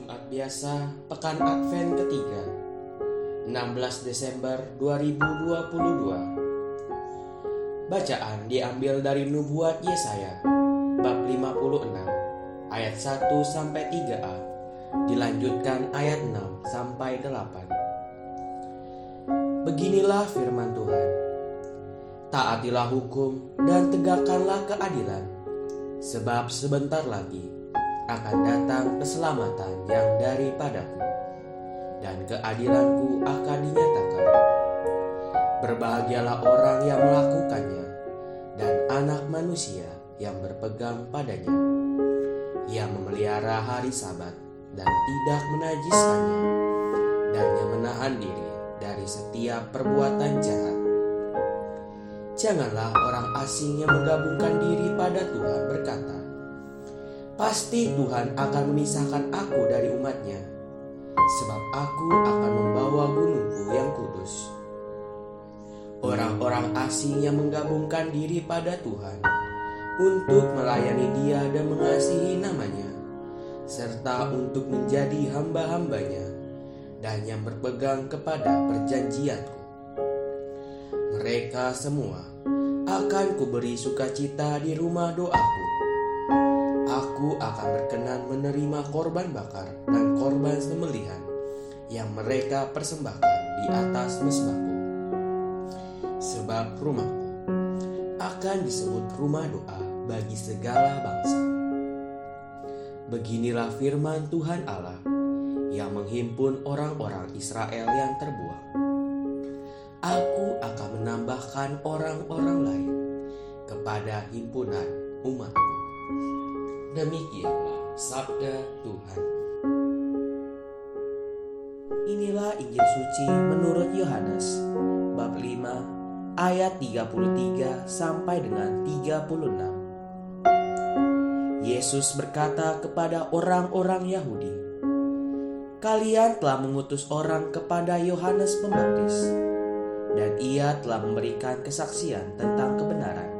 biasa pekan Advent ketiga 16 Desember 2022 Bacaan diambil dari Nubuat Yesaya bab 56 ayat 1 sampai 3a dilanjutkan ayat 6 sampai 8 Beginilah firman Tuhan. Taatilah hukum dan tegakkanlah keadilan sebab sebentar lagi akan datang keselamatan yang daripadaku, dan keadilanku akan dinyatakan. Berbahagialah orang yang melakukannya, dan anak manusia yang berpegang padanya, yang memelihara hari Sabat dan tidak menajiskannya, dan yang menahan diri dari setiap perbuatan jahat. Janganlah orang asing yang menggabungkan diri pada Tuhan berkata, Pasti Tuhan akan memisahkan aku dari umatnya, sebab aku akan membawa gunungku yang kudus. Orang-orang asing yang menggabungkan diri pada Tuhan untuk melayani dia dan mengasihi namanya, serta untuk menjadi hamba-hambanya dan yang berpegang kepada perjanjianku. Mereka semua akan kuberi sukacita di rumah doaku aku akan berkenan menerima korban bakar dan korban sembelihan yang mereka persembahkan di atas mesbahku. Sebab rumahku akan disebut rumah doa bagi segala bangsa. Beginilah firman Tuhan Allah yang menghimpun orang-orang Israel yang terbuang. Aku akan menambahkan orang-orang lain kepada himpunan umatku. Demikianlah sabda Tuhan. Inilah Injil suci menurut Yohanes bab 5 ayat 33 sampai dengan 36. Yesus berkata kepada orang-orang Yahudi, "Kalian telah mengutus orang kepada Yohanes Pembaptis, dan ia telah memberikan kesaksian tentang kebenaran."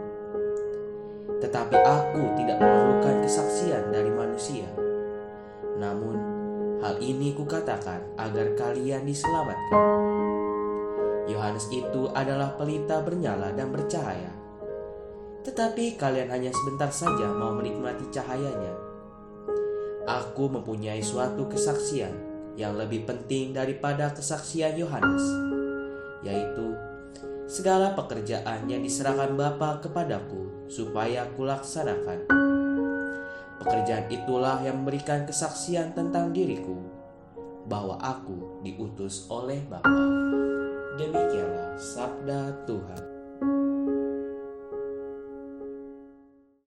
Tetapi aku tidak memerlukan kesaksian dari manusia. Namun, hal ini kukatakan agar kalian diselamatkan. Yohanes itu adalah pelita bernyala dan bercahaya. Tetapi kalian hanya sebentar saja mau menikmati cahayanya. Aku mempunyai suatu kesaksian yang lebih penting daripada kesaksian Yohanes, yaitu segala pekerjaan yang diserahkan Bapa kepadaku supaya kulaksanakan. Pekerjaan itulah yang memberikan kesaksian tentang diriku bahwa aku diutus oleh Bapa.